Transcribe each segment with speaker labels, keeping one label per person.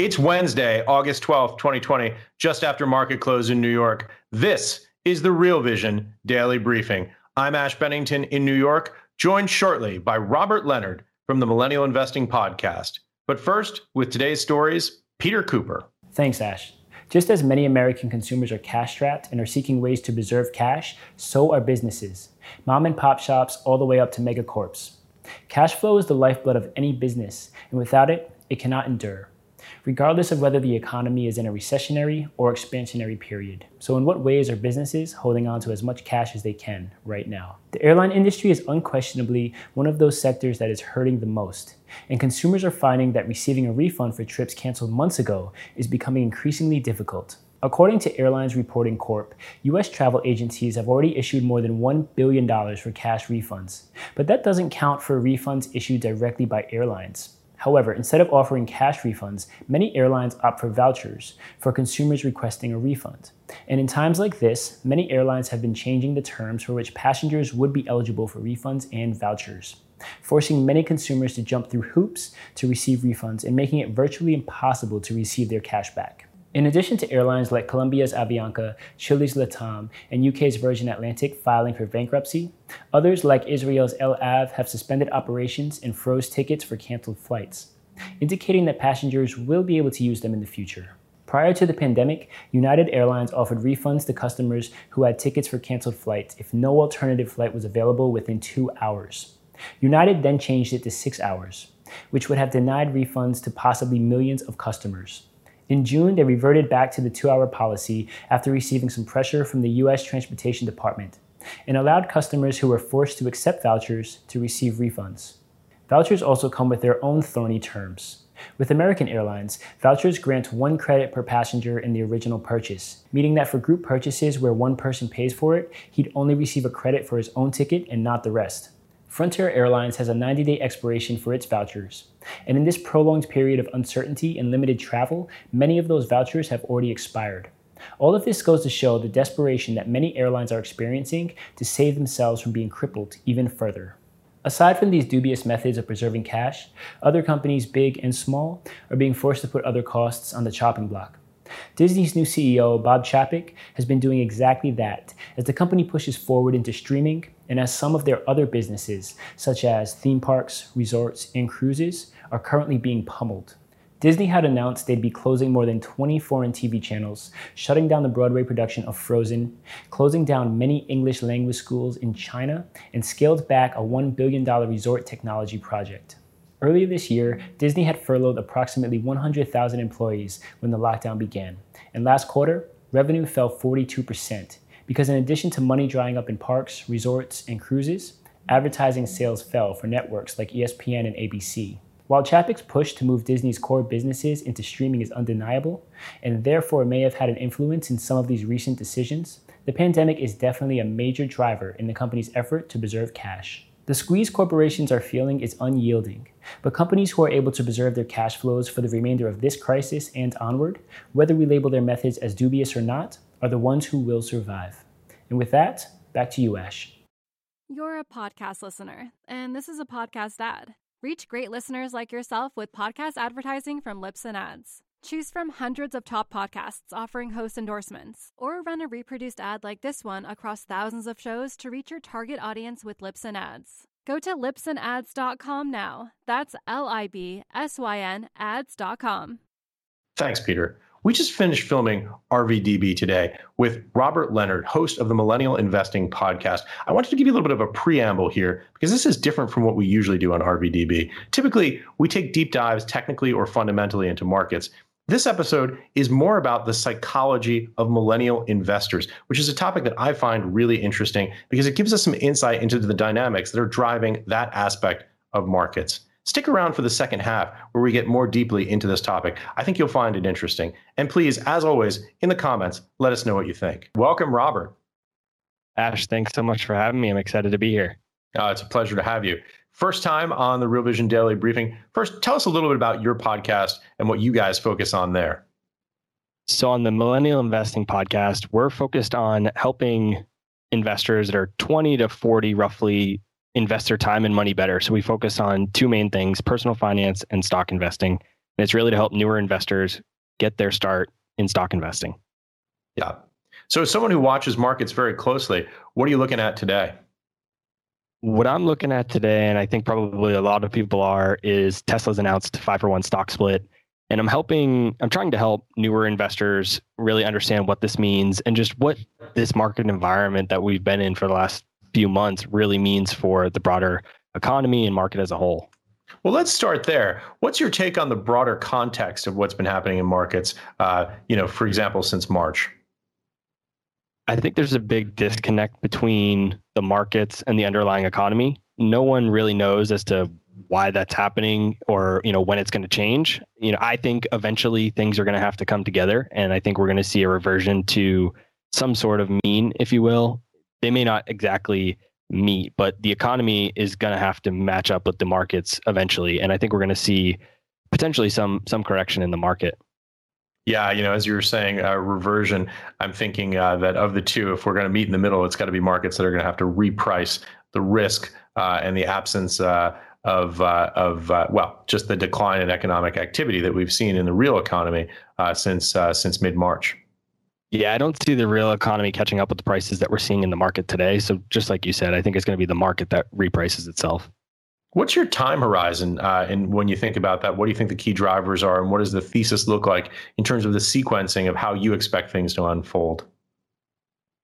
Speaker 1: It's Wednesday, August 12th, 2020, just after market close in New York. This is the Real Vision Daily Briefing. I'm Ash Bennington in New York, joined shortly by Robert Leonard from the Millennial Investing Podcast. But first, with today's stories, Peter Cooper.
Speaker 2: Thanks, Ash. Just as many American consumers are cash strapped and are seeking ways to preserve cash, so are businesses. Mom and pop shops all the way up to megacorps. Cash flow is the lifeblood of any business, and without it, it cannot endure regardless of whether the economy is in a recessionary or expansionary period. So, in what ways are businesses holding on to as much cash as they can right now? The airline industry is unquestionably one of those sectors that is hurting the most, and consumers are finding that receiving a refund for trips canceled months ago is becoming increasingly difficult. According to Airlines Reporting Corp, US travel agencies have already issued more than $1 billion for cash refunds. But that doesn't count for refunds issued directly by airlines. However, instead of offering cash refunds, many airlines opt for vouchers for consumers requesting a refund. And in times like this, many airlines have been changing the terms for which passengers would be eligible for refunds and vouchers, forcing many consumers to jump through hoops to receive refunds and making it virtually impossible to receive their cash back. In addition to airlines like Colombia's Avianca, Chile's LATAM, and UK's Virgin Atlantic filing for bankruptcy, others like Israel's El Al have suspended operations and froze tickets for canceled flights, indicating that passengers will be able to use them in the future. Prior to the pandemic, United Airlines offered refunds to customers who had tickets for canceled flights if no alternative flight was available within two hours. United then changed it to six hours, which would have denied refunds to possibly millions of customers. In June, they reverted back to the two hour policy after receiving some pressure from the U.S. Transportation Department and allowed customers who were forced to accept vouchers to receive refunds. Vouchers also come with their own thorny terms. With American Airlines, vouchers grant one credit per passenger in the original purchase, meaning that for group purchases where one person pays for it, he'd only receive a credit for his own ticket and not the rest. Frontier Airlines has a 90 day expiration for its vouchers. And in this prolonged period of uncertainty and limited travel, many of those vouchers have already expired. All of this goes to show the desperation that many airlines are experiencing to save themselves from being crippled even further. Aside from these dubious methods of preserving cash, other companies, big and small, are being forced to put other costs on the chopping block. Disney's new CEO, Bob Chapek, has been doing exactly that as the company pushes forward into streaming and as some of their other businesses, such as theme parks, resorts, and cruises, are currently being pummeled. Disney had announced they'd be closing more than 20 foreign TV channels, shutting down the Broadway production of Frozen, closing down many English language schools in China, and scaled back a $1 billion resort technology project. Earlier this year, Disney had furloughed approximately 100,000 employees when the lockdown began, and last quarter, revenue fell 42%, because in addition to money drying up in parks, resorts, and cruises, advertising sales fell for networks like ESPN and ABC. While Chapek's push to move Disney's core businesses into streaming is undeniable, and therefore may have had an influence in some of these recent decisions, the pandemic is definitely a major driver in the company's effort to preserve cash. The squeeze corporations are feeling is unyielding, but companies who are able to preserve their cash flows for the remainder of this crisis and onward, whether we label their methods as dubious or not, are the ones who will survive. And with that, back to you, Ash.
Speaker 3: You're a podcast listener, and this is a podcast ad. Reach great listeners like yourself with podcast advertising from Libsyn Ads. Choose from hundreds of top podcasts offering host endorsements, or run a reproduced ad like this one across thousands of shows to reach your target audience with Libsyn Ads. Go to libsynads.com now. That's L I B S Y N ads.com.
Speaker 1: Thanks, Peter. We just finished filming RVDB today with Robert Leonard, host of the Millennial Investing Podcast. I wanted to give you a little bit of a preamble here because this is different from what we usually do on RVDB. Typically, we take deep dives technically or fundamentally into markets. This episode is more about the psychology of millennial investors, which is a topic that I find really interesting because it gives us some insight into the dynamics that are driving that aspect of markets. Stick around for the second half where we get more deeply into this topic. I think you'll find it interesting. And please, as always, in the comments, let us know what you think. Welcome, Robert.
Speaker 4: Ash, thanks so much for having me. I'm excited to be here.
Speaker 1: Uh, it's a pleasure to have you. First time on the Real Vision Daily Briefing. First, tell us a little bit about your podcast and what you guys focus on there.
Speaker 4: So, on the Millennial Investing podcast, we're focused on helping investors that are 20 to 40 roughly invest their time and money better. So, we focus on two main things personal finance and stock investing. And it's really to help newer investors get their start in stock investing.
Speaker 1: Yeah. So, as someone who watches markets very closely, what are you looking at today?
Speaker 4: What I'm looking at today, and I think probably a lot of people are, is Tesla's announced five for one stock split. And I'm helping, I'm trying to help newer investors really understand what this means and just what this market environment that we've been in for the last few months really means for the broader economy and market as a whole.
Speaker 1: Well, let's start there. What's your take on the broader context of what's been happening in markets? Uh, you know, for example, since March.
Speaker 4: I think there's a big disconnect between the markets and the underlying economy. No one really knows as to why that's happening or you know when it's going to change. You know, I think eventually things are going to have to come together, and I think we're going to see a reversion to some sort of mean, if you will. They may not exactly meet, but the economy is going to have to match up with the markets eventually, and I think we're going to see potentially some some correction in the market.
Speaker 1: Yeah, you know, as you were saying, uh, reversion. I'm thinking uh, that of the two, if we're going to meet in the middle, it's got to be markets that are going to have to reprice the risk uh, and the absence uh, of uh, of uh, well, just the decline in economic activity that we've seen in the real economy since since mid March.
Speaker 4: Yeah, I don't see the real economy catching up with the prices that we're seeing in the market today. So, just like you said, I think it's going to be the market that reprices itself.
Speaker 1: What's your time horizon? Uh, and when you think about that, what do you think the key drivers are, and what does the thesis look like in terms of the sequencing of how you expect things to unfold?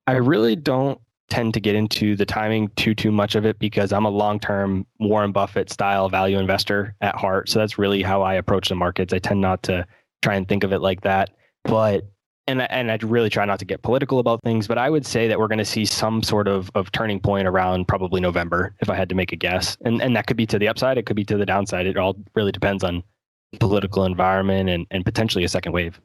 Speaker 4: I really don't tend to get into the timing too too much of it because I'm a long-term Warren Buffett style value investor at heart. So that's really how I approach the markets. I tend not to try and think of it like that. But and and I'd really try not to get political about things, but I would say that we're going to see some sort of of turning point around probably November, if I had to make a guess, and and that could be to the upside, it could be to the downside. It all really depends on the political environment and and potentially a second wave.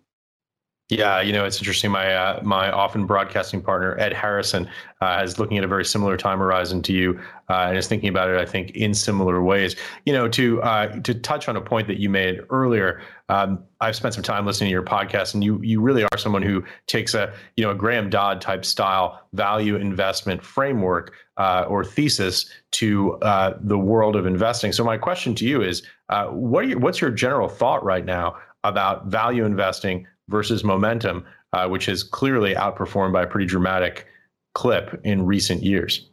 Speaker 1: Yeah, you know, it's interesting. My uh, my often broadcasting partner Ed Harrison uh, is looking at a very similar time horizon to you, uh, and is thinking about it. I think in similar ways. You know, to uh, to touch on a point that you made earlier. Um, I've spent some time listening to your podcast, and you you really are someone who takes a you know a Graham Dodd type style value investment framework uh, or thesis to uh, the world of investing. So my question to you is, what your, what's your general thought right now about value investing? Versus momentum, uh, which has clearly outperformed by a pretty dramatic clip in recent years.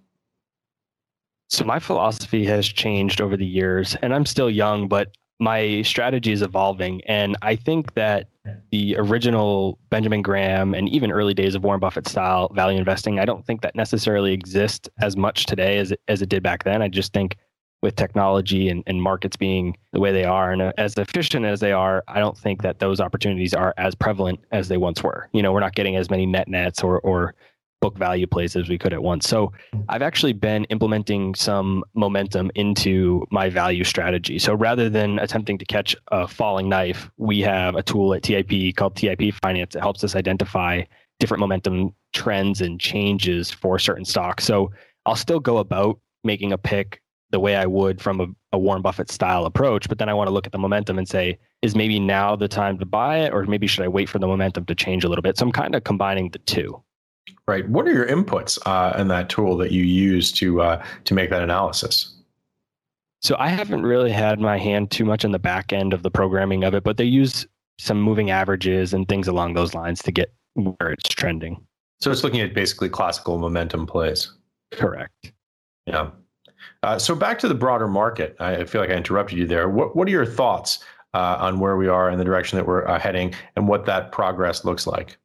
Speaker 4: So my philosophy has changed over the years, and I'm still young, but my strategy is evolving. And I think that the original Benjamin Graham and even early days of Warren Buffett style value investing, I don't think that necessarily exists as much today as as it did back then. I just think with technology and, and markets being the way they are and uh, as efficient as they are, I don't think that those opportunities are as prevalent as they once were. You know, we're not getting as many net nets or, or book value plays as we could at once. So I've actually been implementing some momentum into my value strategy. So rather than attempting to catch a falling knife, we have a tool at TIP called TIP Finance that helps us identify different momentum trends and changes for certain stocks. So I'll still go about making a pick the way I would from a, a, Warren Buffett style approach. But then I want to look at the momentum and say, is maybe now the time to buy it, or maybe should I wait for the momentum to change a little bit? So I'm kind of combining the two.
Speaker 1: Right. What are your inputs uh, in that tool that you use to uh, to make that analysis?
Speaker 4: So I haven't really had my hand too much in the back end of the programming of it, but they use some moving averages and things along those lines to get where it's trending.
Speaker 1: So it's looking at basically classical momentum plays.
Speaker 4: Correct.
Speaker 1: Yeah. Uh, so back to the broader market. I feel like I interrupted you there. What What are your thoughts uh, on where we are and the direction that we're uh, heading, and what that progress looks like?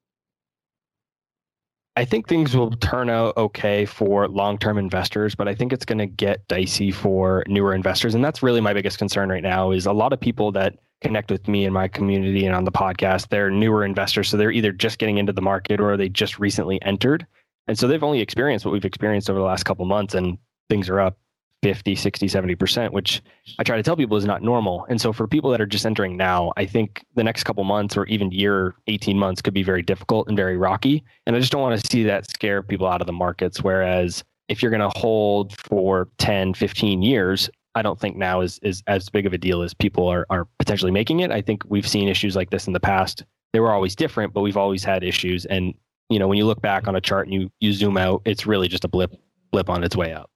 Speaker 4: I think things will turn out okay for long term investors, but I think it's going to get dicey for newer investors, and that's really my biggest concern right now. Is a lot of people that connect with me in my community and on the podcast, they're newer investors, so they're either just getting into the market or they just recently entered, and so they've only experienced what we've experienced over the last couple months, and things are up 50, 60, 70%, which I try to tell people is not normal. And so for people that are just entering now, I think the next couple months or even year, 18 months could be very difficult and very rocky. And I just don't want to see that scare people out of the markets. Whereas if you're going to hold for 10, 15 years, I don't think now is, is as big of a deal as people are, are potentially making it. I think we've seen issues like this in the past. They were always different, but we've always had issues. And, you know, when you look back on a chart and you, you zoom out, it's really just a blip, blip on its way up.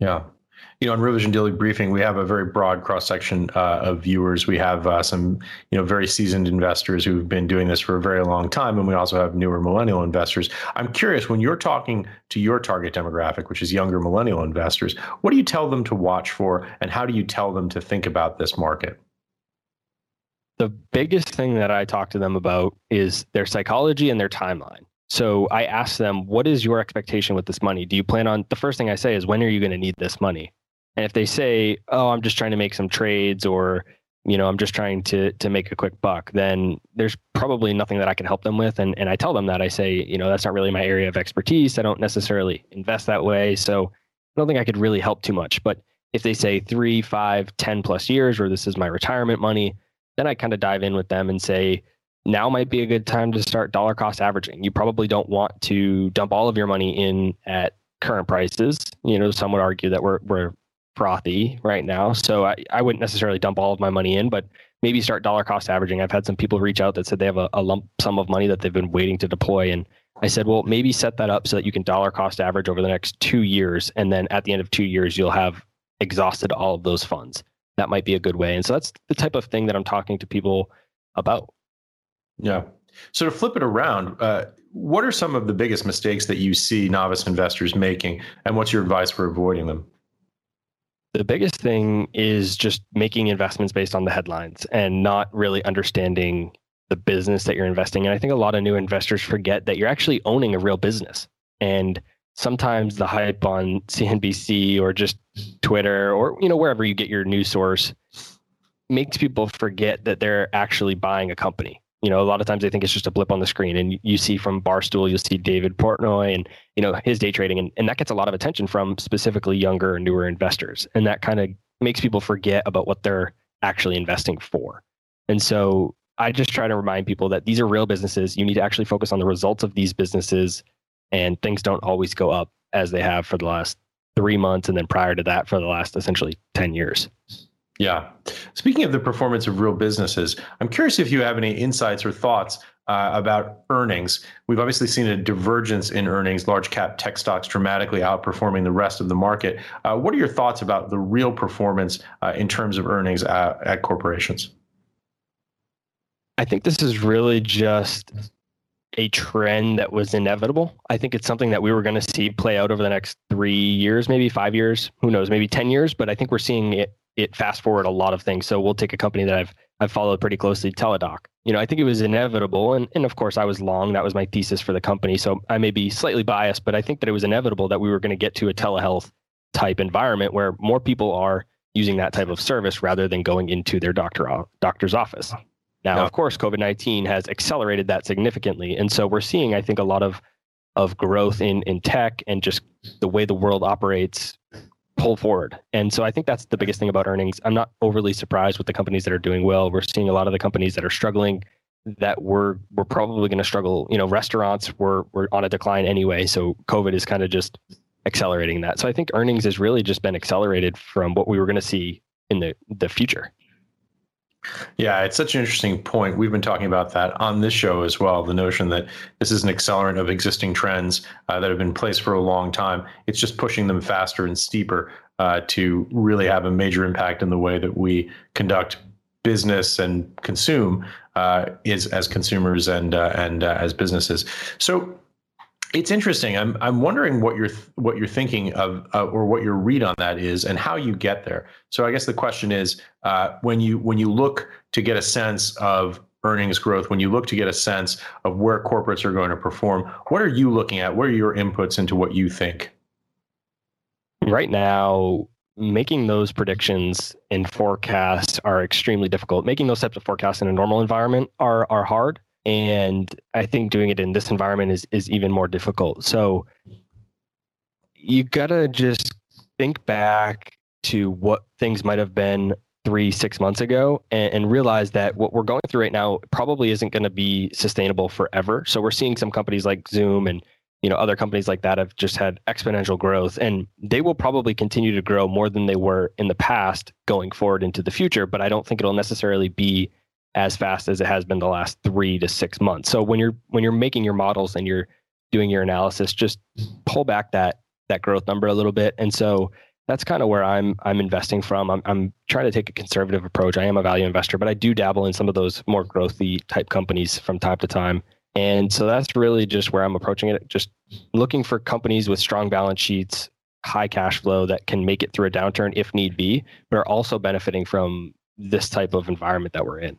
Speaker 1: Yeah you know, on Real Vision Daily Briefing, we have a very broad cross section uh, of viewers. We have uh, some, you know, very seasoned investors who've been doing this for a very long time, and we also have newer millennial investors. I'm curious when you're talking to your target demographic, which is younger millennial investors, what do you tell them to watch for, and how do you tell them to think about this market?
Speaker 4: The biggest thing that I talk to them about is their psychology and their timeline. So I ask them, what is your expectation with this money? Do you plan on the first thing I say is, when are you going to need this money? And if they say, "Oh, I'm just trying to make some trades," or you know, I'm just trying to to make a quick buck, then there's probably nothing that I can help them with. And and I tell them that I say, you know, that's not really my area of expertise. I don't necessarily invest that way, so I don't think I could really help too much. But if they say three, five, ten plus years, or this is my retirement money, then I kind of dive in with them and say, now might be a good time to start dollar cost averaging. You probably don't want to dump all of your money in at current prices. You know, some would argue that we're we're frothy right now. So I, I wouldn't necessarily dump all of my money in, but maybe start dollar cost averaging. I've had some people reach out that said they have a, a lump sum of money that they've been waiting to deploy. And I said, well, maybe set that up so that you can dollar cost average over the next two years. And then at the end of two years, you'll have exhausted all of those funds. That might be a good way. And so that's the type of thing that I'm talking to people about.
Speaker 1: Yeah. So to flip it around, uh, what are some of the biggest mistakes that you see novice investors making, and what's your advice for avoiding them?
Speaker 4: The biggest thing is just making investments based on the headlines and not really understanding the business that you're investing in. I think a lot of new investors forget that you're actually owning a real business. And sometimes the hype on CNBC or just Twitter or you know wherever you get your news source makes people forget that they're actually buying a company you know, a lot of times they think it's just a blip on the screen. And you see from Barstool, you'll see David Portnoy and, you know, his day trading. And, and that gets a lot of attention from specifically younger and newer investors. And that kind of makes people forget about what they're actually investing for. And so I just try to remind people that these are real businesses. You need to actually focus on the results of these businesses. And things don't always go up as they have for the last three months. And then prior to that, for the last essentially 10 years.
Speaker 1: Yeah. Speaking of the performance of real businesses, I'm curious if you have any insights or thoughts uh, about earnings. We've obviously seen a divergence in earnings, large cap tech stocks dramatically outperforming the rest of the market. Uh, what are your thoughts about the real performance uh, in terms of earnings at, at corporations?
Speaker 4: I think this is really just a trend that was inevitable. I think it's something that we were going to see play out over the next three years, maybe five years, who knows, maybe 10 years. But I think we're seeing it it fast forward a lot of things. So we'll take a company that I've I've followed pretty closely, Teladoc. You know, I think it was inevitable, and and of course I was long. That was my thesis for the company. So I may be slightly biased, but I think that it was inevitable that we were going to get to a telehealth type environment where more people are using that type of service rather than going into their doctor uh, doctor's office. Now, of course, COVID nineteen has accelerated that significantly, and so we're seeing, I think, a lot of of growth in in tech and just the way the world operates pull forward. And so I think that's the biggest thing about earnings. I'm not overly surprised with the companies that are doing well. We're seeing a lot of the companies that are struggling that we're we're probably going to struggle. You know, restaurants were were on a decline anyway, so COVID is kind of just accelerating that. So I think earnings has really just been accelerated from what we were going to see in the the future.
Speaker 1: Yeah, it's such an interesting point. We've been talking about that on this show as well. The notion that this is an accelerant of existing trends uh, that have been in place for a long time. It's just pushing them faster and steeper uh, to really have a major impact in the way that we conduct business and consume uh, is as consumers and uh, and uh, as businesses. So it's interesting. I'm I'm wondering what you're what you're thinking of, uh, or what your read on that is, and how you get there. So I guess the question is, uh, when you when you look to get a sense of earnings growth, when you look to get a sense of where corporates are going to perform, what are you looking at? What are your inputs into what you think?
Speaker 4: Right now, making those predictions and forecasts are extremely difficult. Making those types of forecasts in a normal environment are are hard and I think doing it in this environment is is even more difficult. So you gotta just think back to what things might have been three, six months ago and, and realize that what we're going through right now probably isn't going to be sustainable forever. So we're seeing some companies like Zoom and you know other companies like that have just had exponential growth and they will probably continue to grow more than they were in the past going forward into the future but i don't think it'll necessarily be as fast as it has been the last 3 to 6 months so when you're when you're making your models and you're doing your analysis just pull back that that growth number a little bit and so that's kind of where I'm I'm investing from. I'm I'm trying to take a conservative approach. I am a value investor, but I do dabble in some of those more growthy type companies from time to time. And so that's really just where I'm approaching it. Just looking for companies with strong balance sheets, high cash flow that can make it through a downturn if need be, but are also benefiting from this type of environment that we're in.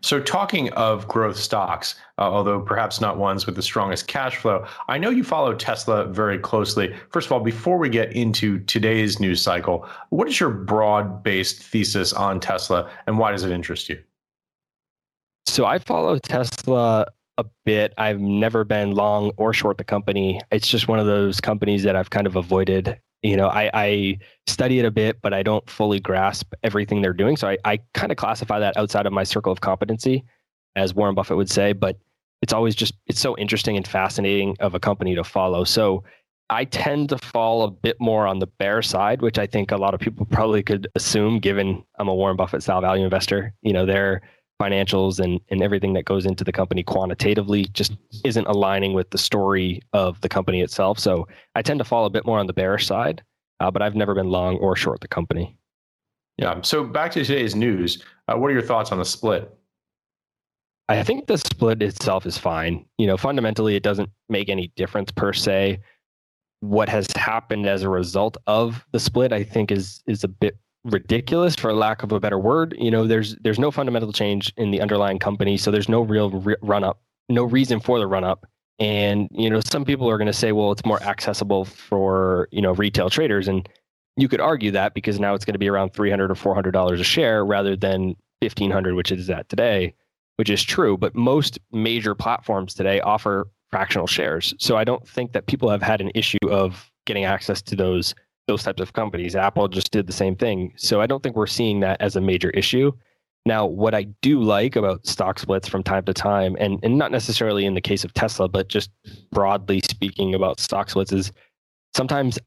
Speaker 1: So, talking of growth stocks, uh, although perhaps not ones with the strongest cash flow, I know you follow Tesla very closely. First of all, before we get into today's news cycle, what is your broad based thesis on Tesla and why does it interest you?
Speaker 4: So, I follow Tesla a bit. I've never been long or short the company. It's just one of those companies that I've kind of avoided. You know, I, I study it a bit, but I don't fully grasp everything they're doing. So I, I kind of classify that outside of my circle of competency, as Warren Buffett would say. But it's always just it's so interesting and fascinating of a company to follow. So I tend to fall a bit more on the bear side, which I think a lot of people probably could assume, given I'm a Warren Buffett style value investor. You know, they're financials and, and everything that goes into the company quantitatively just isn't aligning with the story of the company itself. So I tend to fall a bit more on the bearish side, uh, but I've never been long or short the company.
Speaker 1: Yeah. So back to today's news. Uh, what are your thoughts on the split?
Speaker 4: I think the split itself is fine. You know, fundamentally, it doesn't make any difference per se. What has happened as a result of the split, I think, is is a bit ridiculous for lack of a better word. You know there's there's no fundamental change in the underlying company so there's no real re- run up no reason for the run up and you know some people are going to say well it's more accessible for you know retail traders. And you could argue that because now it's going to be around 300 or 400 dollars a share rather than 1500 which it is at today which is true. But most major platforms today offer fractional shares. So i don't think that people have had an issue of getting access to those those types of companies. Apple just did the same thing. So I don't think we're seeing that as a major issue. Now, what I do like about stock splits from time to time, and, and not necessarily in the case of Tesla, but just broadly speaking about stock splits, is sometimes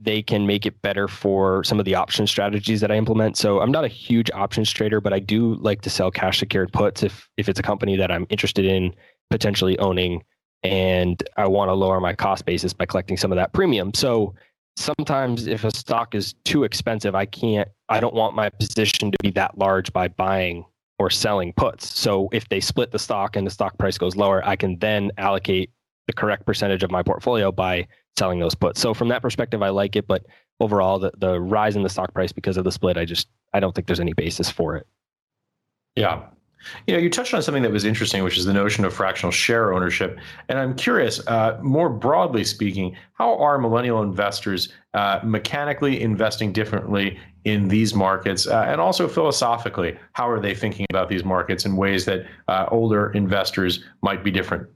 Speaker 4: they can make it better for some of the option strategies that I implement. So I'm not a huge options trader, but I do like to sell cash secured puts if if it's a company that I'm interested in potentially owning and I want to lower my cost basis by collecting some of that premium. So sometimes if a stock is too expensive, I can't, I don't want my position to be that large by buying or selling puts. So if they split the stock and the stock price goes lower, I can then allocate the correct percentage of my portfolio by selling those puts. So from that perspective, I like it. But overall, the, the rise in the stock price because of the split, I just, I don't think there's any basis for it.
Speaker 1: Yeah. You know, you touched on something that was interesting, which is the notion of fractional share ownership. And I'm curious, uh, more broadly speaking, how are millennial investors uh, mechanically investing differently in these markets? Uh, and also philosophically, how are they thinking about these markets in ways that uh, older investors might be different?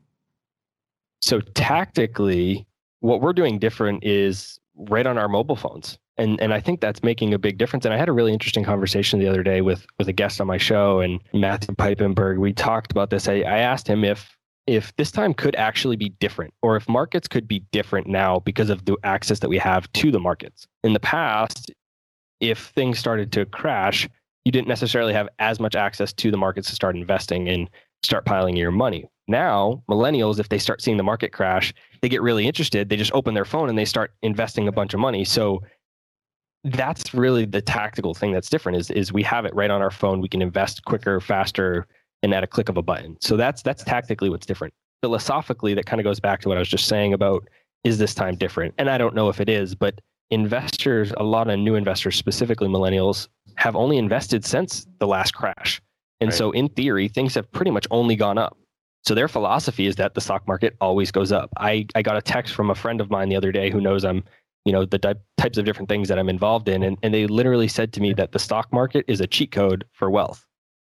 Speaker 4: So, tactically, what we're doing different is right on our mobile phones and and I think that's making a big difference. And I had a really interesting conversation the other day with with a guest on my show and Matthew Piepenburg. We talked about this. I, I asked him if if this time could actually be different or if markets could be different now because of the access that we have to the markets. In the past, if things started to crash, you didn't necessarily have as much access to the markets to start investing and start piling your money. Now, millennials, if they start seeing the market crash, they get really interested. They just open their phone and they start investing a bunch of money. So that's really the tactical thing that's different is is we have it right on our phone. We can invest quicker, faster, and at a click of a button. So that's that's tactically what's different. Philosophically, that kind of goes back to what I was just saying about is this time different? And I don't know if it is, but investors, a lot of new investors, specifically millennials, have only invested since the last crash. And
Speaker 1: Right.
Speaker 4: so, in theory, things have pretty much only gone up. So, their philosophy is that the stock market always goes up. I, I got a text from a friend of mine the other day who knows I'm, you know, the type, types of different things that I'm involved in. And, and they literally said to me that the stock market is a cheat code for wealth.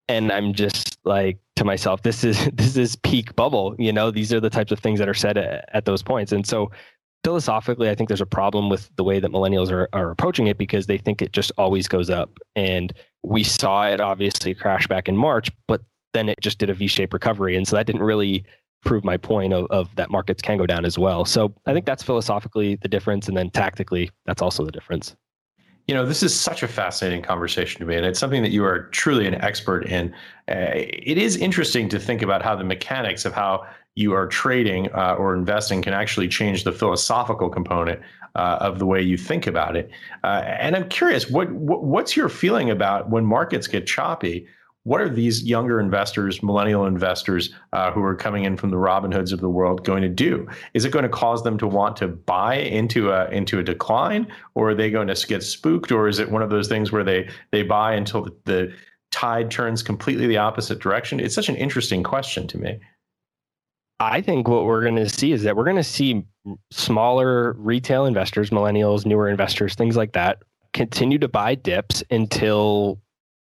Speaker 4: And I'm just like to myself, this is this is peak bubble. You know, these are the types of things that are said at, at those points. And so philosophically, I think there's a problem with the way that millennials are, are approaching it because they think it just always goes up. And we saw it obviously crash back in March, but then it just did a V shaped recovery. And so that didn't really prove my point of, of that markets can go down as well. So I think that's philosophically the difference. And then tactically, that's also the difference.
Speaker 1: You know, this is such a fascinating conversation to me, and it's something that you are truly an expert in. Uh, it is interesting to think about how the mechanics of how you are trading uh, or investing can actually change the philosophical component uh, of the way you think about it. Uh, and I'm curious, what, what what's your feeling about when markets get choppy? What are these younger investors, millennial investors uh, who are coming in from the Robin Hoods of the world going to do? Is it going to cause them to want to buy into a into a decline, or are they going to get spooked, or is it one of those things where they they buy until the, the tide turns completely the opposite direction? It's such an interesting question to me.
Speaker 4: I think what we're going to see is that we're going to see smaller retail investors, millennials, newer investors, things like that, continue to buy dips until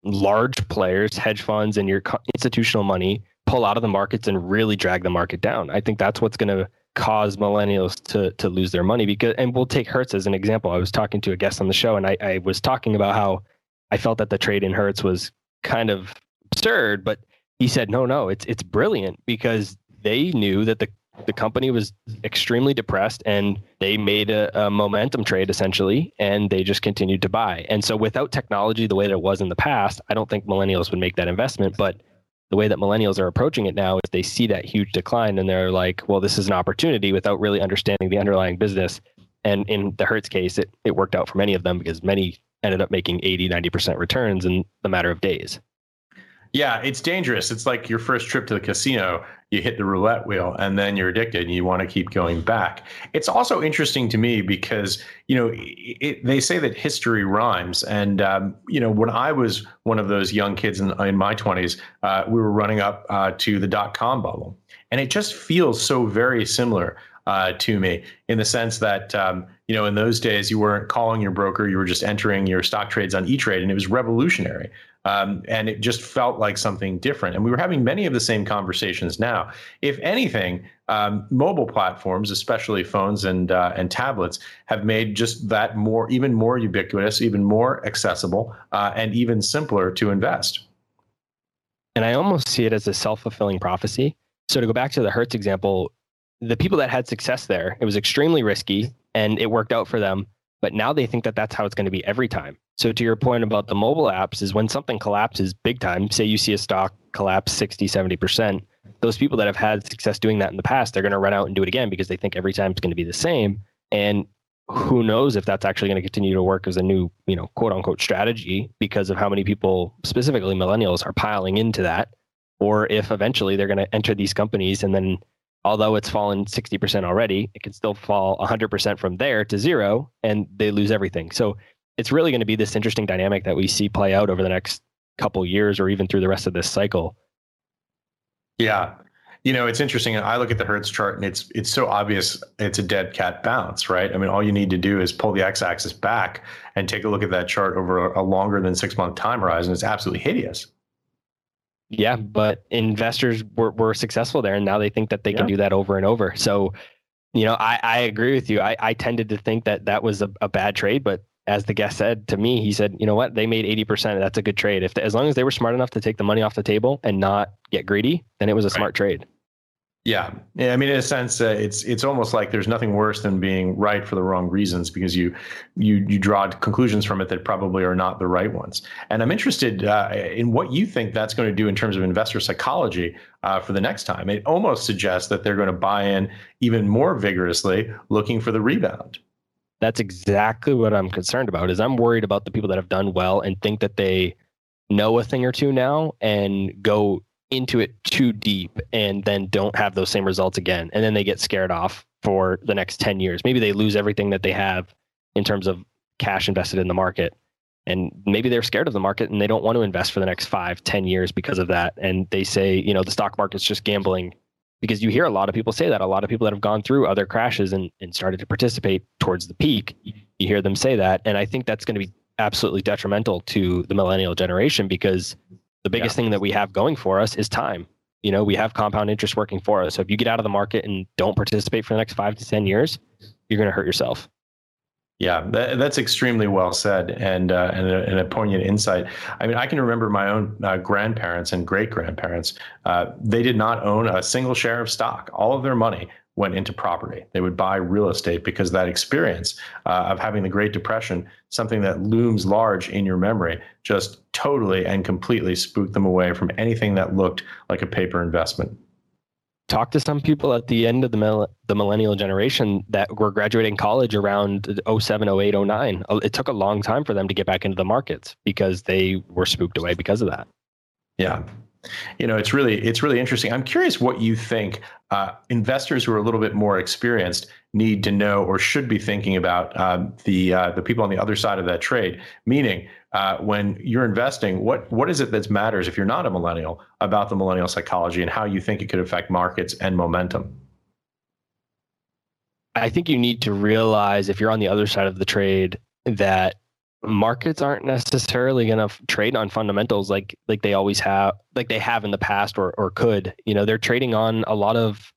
Speaker 4: large players, hedge funds, and your institutional money pull out of the markets and really drag the market down. I think that's what's going to cause millennials to to lose their money because and we'll take Hertz as an example. I was talking to a guest on the show and I, I was talking about how I felt that the trade in Hertz was kind of absurd, but he said, no, no, it's it's brilliant because they knew that the the company was extremely depressed and they made a, a, momentum trade essentially and they just continued to buy. And so without technology the way that it was in the past i don't think millennials would make that investment. But the way that millennials are approaching it now is they see that huge decline and they're like well this is an opportunity without really understanding the underlying business. And in the hertz case it, it worked out for many of them because many ended up making 80 90% returns in the matter of days
Speaker 1: yeah, it's dangerous. It's like your first trip to the casino, you hit the roulette wheel and then you're addicted and you want to keep going back. It's also interesting to me because, you know, it, they say that history rhymes. And, um, you know, when I was one of those young kids in, in my 20s, uh, we were running up uh, to the dot com bubble. And it just feels so very similar uh, to me in the sense that um, you know in those days you weren't calling your broker you were just entering your stock trades on e-trade and it was revolutionary um, and it just felt like something different. And we were having many of the same conversations now. If anything um, mobile platforms especially phones and uh, and tablets have made just that more even more ubiquitous even more accessible uh, and even simpler to invest.
Speaker 4: And i almost see it as a self-fulfilling prophecy. So to go back to the hertz example the people that had success there, it was extremely risky and it worked out for them. But now they think that that's how it's going to be every time. So to your point about the mobile apps is when something collapses big time, say you see a stock collapse 60, 70%, those people that have had success doing that in the past, they're going to run out and do it again because they think every time it's going to be the same. And who knows if that's actually going to continue to work as a new, you know, quote unquote strategy because of how many people, specifically millennials, are piling into that, or if eventually they're going to enter these companies and then although it's fallen 60% already, it can still fall 100% from there to zero and they lose everything. So it's really going to be this interesting dynamic that we see play out over the next couple years or even through the rest of this cycle.
Speaker 1: Yeah. You know, it's interesting. I look at the Hertz chart and it's it's so obvious it's a dead cat bounce, right? I mean, all you need to do is pull the x-axis back and take a look at that chart over a longer than six month time horizon. It's absolutely hideous.
Speaker 4: Yeah, but investors were, were successful there, and now they think that they yeah. can do that over and over. So, you know, I, I agree with you. I, I tended to think that that was a, a bad trade, but as the guest said to me, he said, you know what, they made 80%. That's a good trade. If as long as they were smart enough to take the money off the table and not get greedy, then it was a right. smart trade.
Speaker 1: Yeah, yeah. I mean, in a sense, uh, it's it's almost like there's nothing worse than being right for the wrong reasons because you you you draw conclusions from it that probably are not the right ones. And I'm interested uh, in what you think that's going to do in terms of investor psychology uh, for the next time. It almost suggests that they're going to buy in even more vigorously, looking for the rebound.
Speaker 4: That's exactly what I'm concerned about. Is I'm worried about the people that have done well and think that they know a thing or two now and go into it too deep and then don't have those same results again. And then they get scared off for the next 10 years. Maybe they lose everything that they have in terms of cash invested in the market. and maybe they're scared of the market and they don't want to invest for the next five, ten years because of that. And they say, you know, the stock market's just gambling because you hear a lot of people say that. A lot of people that have gone through other crashes and, and started to participate towards the peak, you hear them say that. And I think that's going to be absolutely detrimental to the millennial generation because the biggest yeah. thing that we have going for us is time. You know, we have compound interest working for us. So if you get out of the market and don't participate for the next five to 10 years, you're going to hurt yourself.
Speaker 1: Yeah, that, that's extremely well said and, uh, and, a, and, a, poignant insight. I mean, I can remember my own uh, grandparents and great grandparents. Uh, they did not own a single share of stock. All of their money went into property. They would buy real estate because that experience uh, of having the Great Depression, something that looms large in your memory, just totally and completely spooked them away from anything that looked like a paper investment.
Speaker 4: Talk to some people at the end of the mil- the millennial generation that were graduating college around 07 08 09 uh, it took a long time for them to get back into the markets because they were spooked away because of that.
Speaker 1: Yeah you know it's really it's really interesting i'm curious what you think uh, investors who are a little bit more experienced need to know or should be thinking about um, the uh, the people on the other side of that trade meaning uh, when you're investing, what what is it that matters if you're not a millennial about the millennial psychology and how you think it could affect markets and momentum?
Speaker 4: I think you need to realize if you're on the other side of the trade that markets aren't necessarily going to f- trade on fundamentals like like they always have like they have in the past or or could you know they're trading on a lot of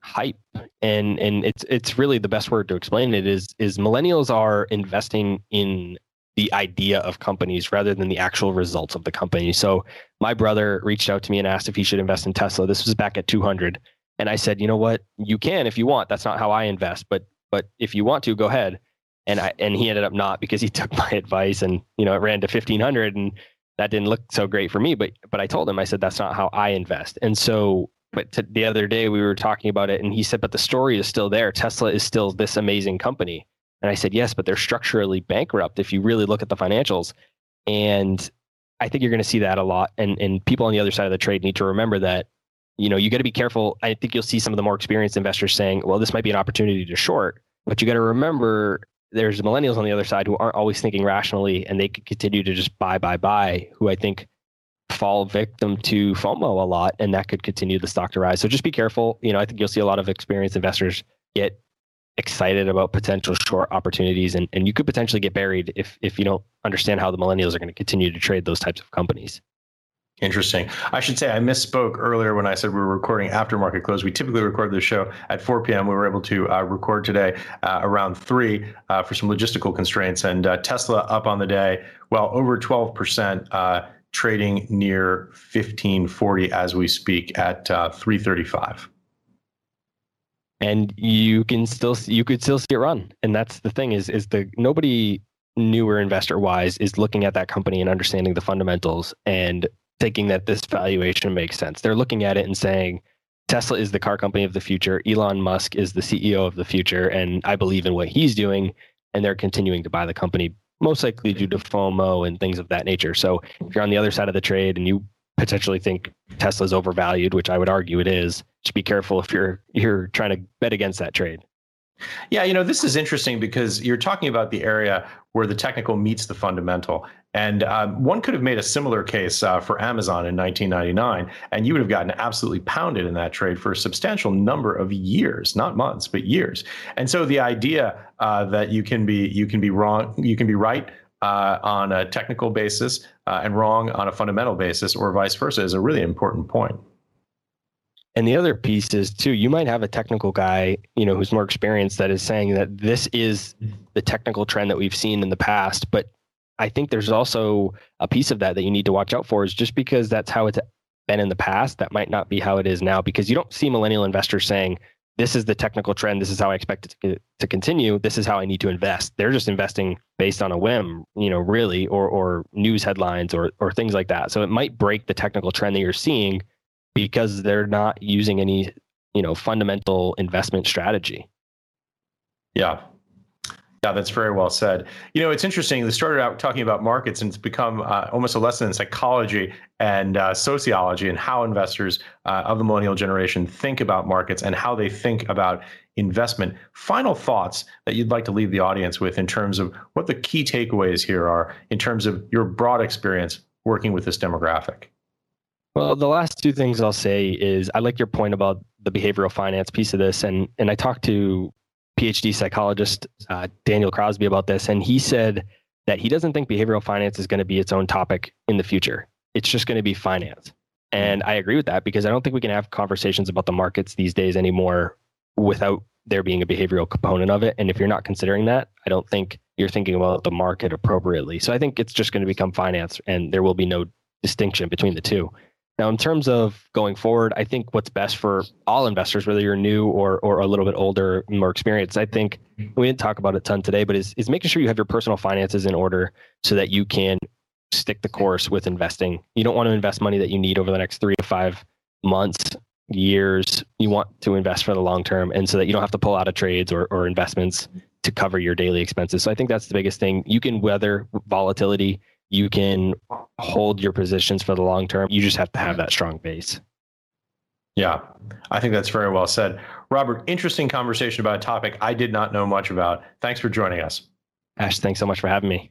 Speaker 4: hype and and it's it's really the best word to explain it is is millennials are investing in the idea of companies rather than the actual results of the company. So my brother reached out to me and asked if he should invest in Tesla. This was back at 200. And I said, you know what? You can if you want. That's not how I invest, but but if you want to, go ahead. And I and he ended up not because he took my advice and you know it ran to 1500 and that didn't look so great for me. But but I told him I said that's not how I invest. And so but to, the other day we were talking about it and he said but the story is still there. Tesla is still this amazing company. And I said, yes, but they're structurally bankrupt if you really look at the financials. And I think you're going to see that a lot. And, and people on the other side of the trade need to remember that, you know, you got to be careful. I think you'll see some of the more experienced investors saying, well, this might be an opportunity to short, but you got to remember there's millennials on the other side who aren't always thinking rationally and they could continue to just buy, buy, buy, who I think fall victim to FOMO a lot. And that could continue the stock to rise. So just be careful. You know, I think you'll see a lot of experienced investors get excited about potential short opportunities and, and you could potentially get buried if if you don't understand how the millennials are going to continue to trade those types of companies.
Speaker 1: Interesting. I should say I misspoke earlier when I said we were recording after market close. We typically record the show at 4 p.m. We were able to uh, record today uh, around 3 uh, for some logistical constraints. And uh, Tesla up on the day, well, over 12%, uh, trading near 1540 as we speak at uh, 335
Speaker 4: and you can still you could still see it run and that's the thing is is the nobody newer investor wise is looking at that company and understanding the fundamentals and thinking that this valuation makes sense they're looking at it and saying tesla is the car company of the future elon musk is the ceo of the future and i believe in what he's doing and they're continuing to buy the company most likely due to fomo and things of that nature so if you're on the other side of the trade and you potentially think tesla's overvalued which i would argue it is just be careful if you're you're trying to bet against that trade.
Speaker 1: Yeah, you know, this is interesting because you're talking about the area where the technical meets the fundamental. And um, one could have made a similar case uh, for Amazon in 1999, and you would have gotten absolutely pounded in that trade for a substantial number of years, not months, but years. And so the idea uh, that you can be you can be wrong, you can be right uh, on a technical basis uh, and wrong on a fundamental basis, or vice versa, is a really important point.
Speaker 4: And the other piece is too, you might have a technical guy, you know, who's more experienced that is saying that this is the technical trend that we've seen in the past. But I think there's also a piece of that that you need to watch out for is just because that's how it's been in the past, that might not be how it is now because you don't see millennial investors saying, this is the technical trend. This is how I expect it to, continue. This is how I need to invest. They're just investing based on a whim, you know, really, or, or news headlines or, or things like that. So it might break the technical trend that you're seeing because they're not using any you know fundamental investment strategy
Speaker 1: yeah Yeah, that's very well said. You know, it's interesting. They started out talking about markets, and it's become uh, almost a lesson in psychology and uh, sociology and how investors uh, of the millennial generation think about markets and how they think about investment. Final thoughts that you'd like to leave the audience with in terms of what the key takeaways here are in terms of your broad experience working with this demographic.
Speaker 4: Well, the last two things I'll say is I like your point about the behavioral finance piece of this, and and I talked to PhD psychologist uh, Daniel Crosby about this, and he said that he doesn't think behavioral finance is going to be its own topic in the future. It's just going to be finance. And I agree with that because I don't think we can have conversations about the markets these days anymore without there being a behavioral component of it. And if you're not considering that, I don't think you're thinking about the market appropriately. So I think it's just going to become finance and there will be no distinction between the two. Now, in terms of going forward, I think what's best for all investors, whether you're new or or a little bit older, more experienced, I think we didn't talk about it a ton today, but is is making sure you have your personal finances in order so that you can stick the course with investing. You don't want to invest money that you need over the next three to five months, years. You want to invest for the long term, and so that you don't have to pull out of trades or or investments to cover your daily expenses. So I think that's the biggest thing. You can weather volatility you can hold your positions for the long term. You just have to have that strong base.
Speaker 1: Yeah, I think that's very well said. Robert, interesting conversation about a topic I did not know much about. Thanks for joining us.
Speaker 4: Ash, thanks so much for having me.